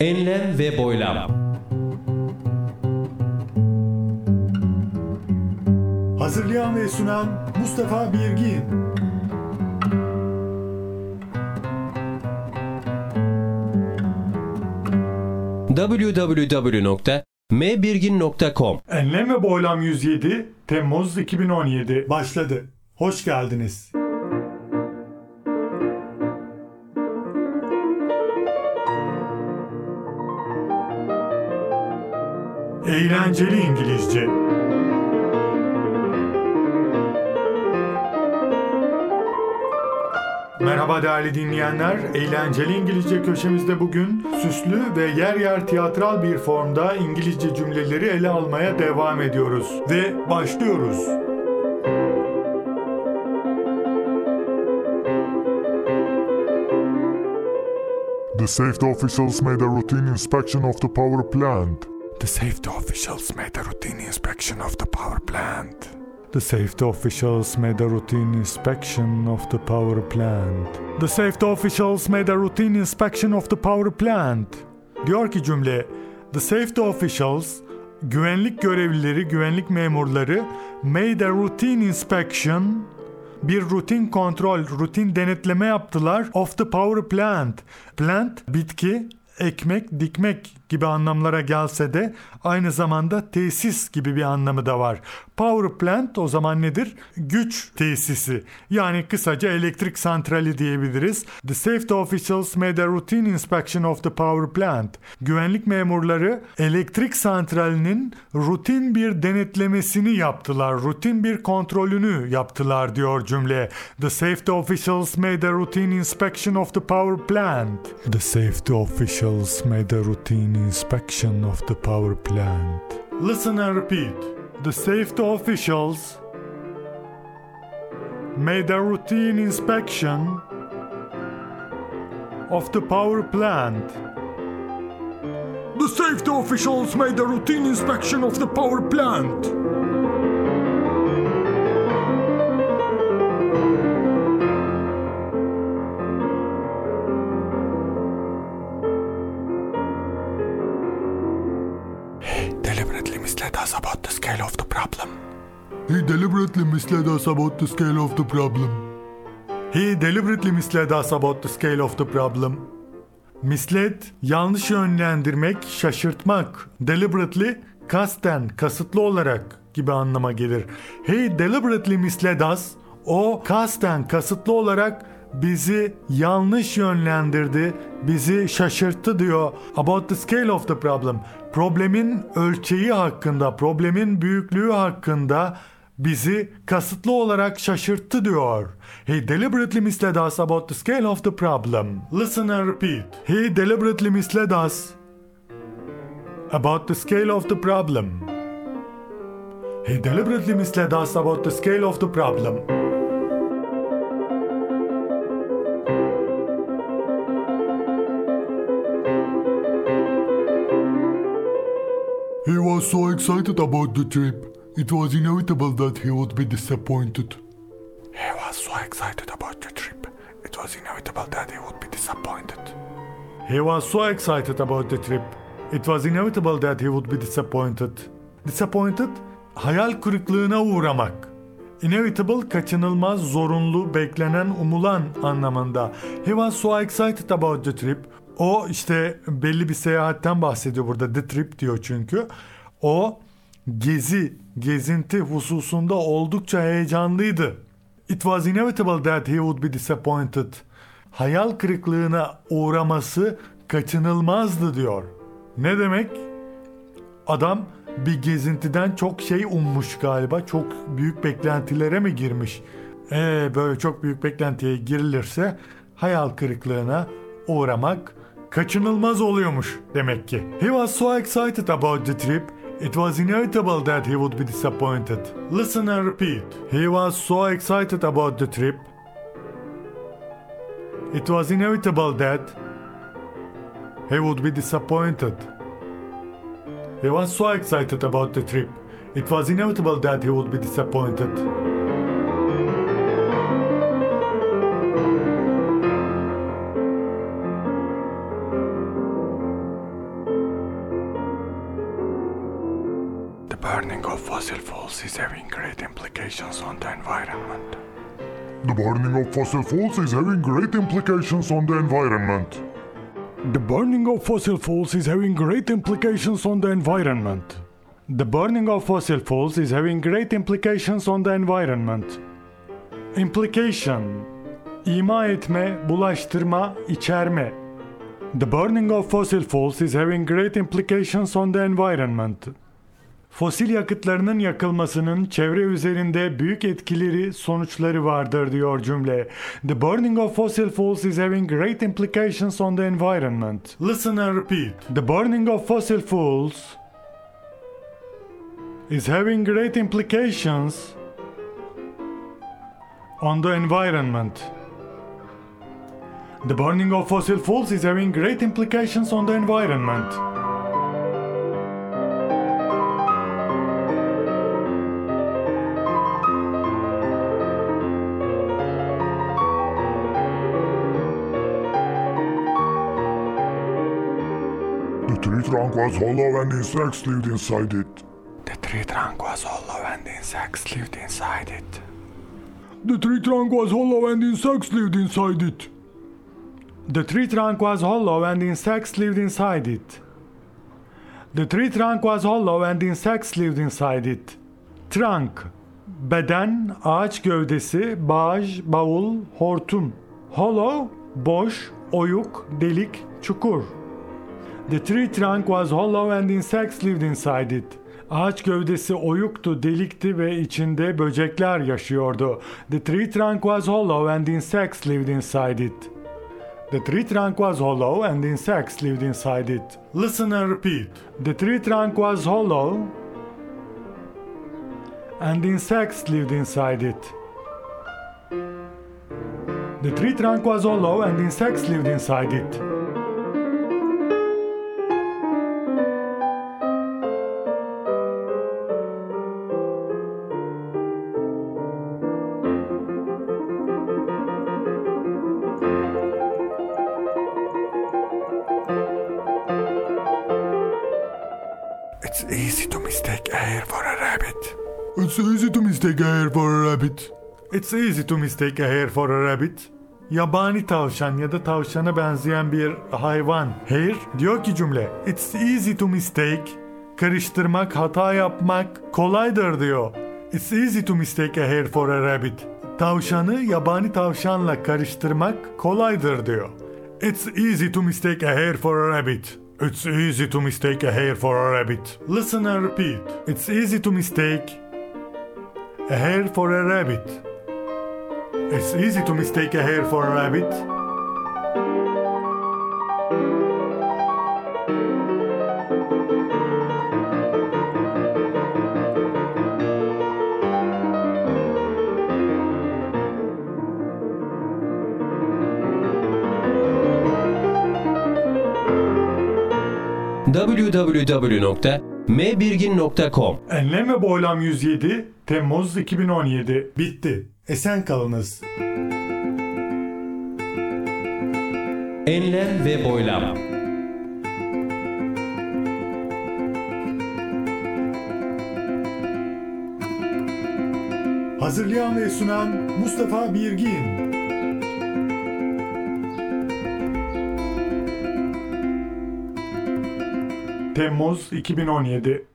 Enlem ve boylam. Hazırlayan ve sunan Mustafa Birgin. www.mbirgin.com Enlem ve Boylam 107 Temmuz 2017 başladı. Hoş geldiniz. Eğlenceli İngilizce Merhaba değerli dinleyenler. Eğlenceli İngilizce köşemizde bugün süslü ve yer yer tiyatral bir formda İngilizce cümleleri ele almaya devam ediyoruz. Ve başlıyoruz. The safety officials made a routine inspection of the power plant. The safety officials made a routine inspection of the power plant. The safety officials made a routine inspection of the power plant. The safety officials made a routine inspection of the power plant. Diyor ki cümle, The safety officials, güvenlik görevlileri, güvenlik memurları made a routine inspection bir rutin kontrol, rutin denetleme yaptılar of the power plant. Plant, bitki, ekmek, dikmek gibi anlamlara gelse de aynı zamanda tesis gibi bir anlamı da var. Power plant o zaman nedir? Güç tesisi. Yani kısaca elektrik santrali diyebiliriz. The safety officials made a routine inspection of the power plant. Güvenlik memurları elektrik santralinin rutin bir denetlemesini yaptılar. Rutin bir kontrolünü yaptılar diyor cümle. The safety officials made a routine inspection of the power plant. The safety officials made a routine inspection of the power plant. Listen and repeat. The safety officials made a routine inspection of the power plant. The safety officials made a routine inspection of the power plant. Deliberately misled us about the scale of the problem. He deliberately misled us about the scale of the problem. He deliberately misled us about the scale of the problem. Misled, yanlış yönlendirmek, şaşırtmak. Deliberately, kasten, kasıtlı olarak gibi anlama gelir. He deliberately misled us. O kasten, kasıtlı olarak bizi yanlış yönlendirdi, bizi şaşırttı diyor. About the scale of the problem. Problemin ölçeği hakkında, problemin büyüklüğü hakkında bizi kasıtlı olarak şaşırttı diyor. He deliberately misled us about the scale of the problem. Listen and repeat. He deliberately misled us about the scale of the problem. He deliberately misled us about the scale of the problem. Was so excited about the trip. It was inevitable that he would be disappointed. He was so excited about the trip. It was inevitable that he would be disappointed. He was so excited about the trip. It was inevitable that he would be disappointed. Disappointed, hayal kırıklığına uğramak. Inevitable, kaçınılmaz, zorunlu, beklenen, umulan anlamında. He was so excited about the trip. O işte belli bir seyahatten bahsediyor burada. The trip diyor çünkü. O gezi, gezinti hususunda oldukça heyecanlıydı. It was inevitable that he would be disappointed. Hayal kırıklığına uğraması kaçınılmazdı diyor. Ne demek? Adam bir gezintiden çok şey ummuş galiba. Çok büyük beklentilere mi girmiş? Ee, böyle çok büyük beklentiye girilirse hayal kırıklığına uğramak kaçınılmaz oluyormuş demek ki. He was so excited about the trip It was inevitable that he would be disappointed. Listen and repeat. He was so excited about the trip. It was inevitable that he would be disappointed. He was so excited about the trip. It was inevitable that he would be disappointed. Fuels is having great implications on the environment. The burning of fossil fuels is having great implications on the environment. The burning of fossil fuels is having great implications on the environment. The burning of fossil fuels is having great implications on the environment. Implication İma etme, bulaştırma, içerme. The burning of fossil fuels is having great implications on the environment. Fosil yakıtlarının yakılmasının çevre üzerinde büyük etkileri, sonuçları vardır diyor cümle. The burning of fossil fuels is having great implications on the environment. Listen and repeat. The burning of fossil fuels is having great implications on the environment. The burning of fossil fuels is having great implications on the environment. The tree trunk was hollow and insects lived inside it. The tree trunk was hollow and insects lived inside it. The tree trunk was hollow and insects lived inside it. The tree trunk was hollow and insects lived inside it. The tree trunk was hollow and insects lived inside it. Trunk Beden, ağaç gövdesi, bağış, bavul, hortum. Hollow, boş, oyuk, delik, çukur. The tree trunk was hollow and insects lived inside it. Ağaç gövdesi oyuktu, delikti ve içinde böcekler yaşıyordu. The tree trunk was hollow and insects lived inside it. The tree trunk was hollow and insects lived inside it. Listen and repeat. The tree trunk was hollow and insects lived inside it. The tree trunk was hollow and insects lived inside it. It's easy to mistake a hare for a rabbit. It's easy to mistake a hare for a rabbit. It's easy to mistake a hare for a rabbit. Yabani tavşan ya da tavşana benzeyen bir hayvan. Hare diyor ki cümle. It's easy to mistake. Karıştırmak, hata yapmak kolaydır diyor. It's easy to mistake a hare for a rabbit. Tavşanı yabani tavşanla karıştırmak kolaydır diyor. It's easy to mistake a hare for a rabbit. It's easy to mistake a hare for a rabbit. Listen and repeat. It's easy to mistake a hare for a rabbit. It's easy to mistake a hare for a rabbit. www.mbirgin.com Enlem ve Boylam 107 Temmuz 2017 bitti. Esen kalınız. Enlem ve Boylam Hazırlayan ve sunan Mustafa Birgin. Temmuz 2017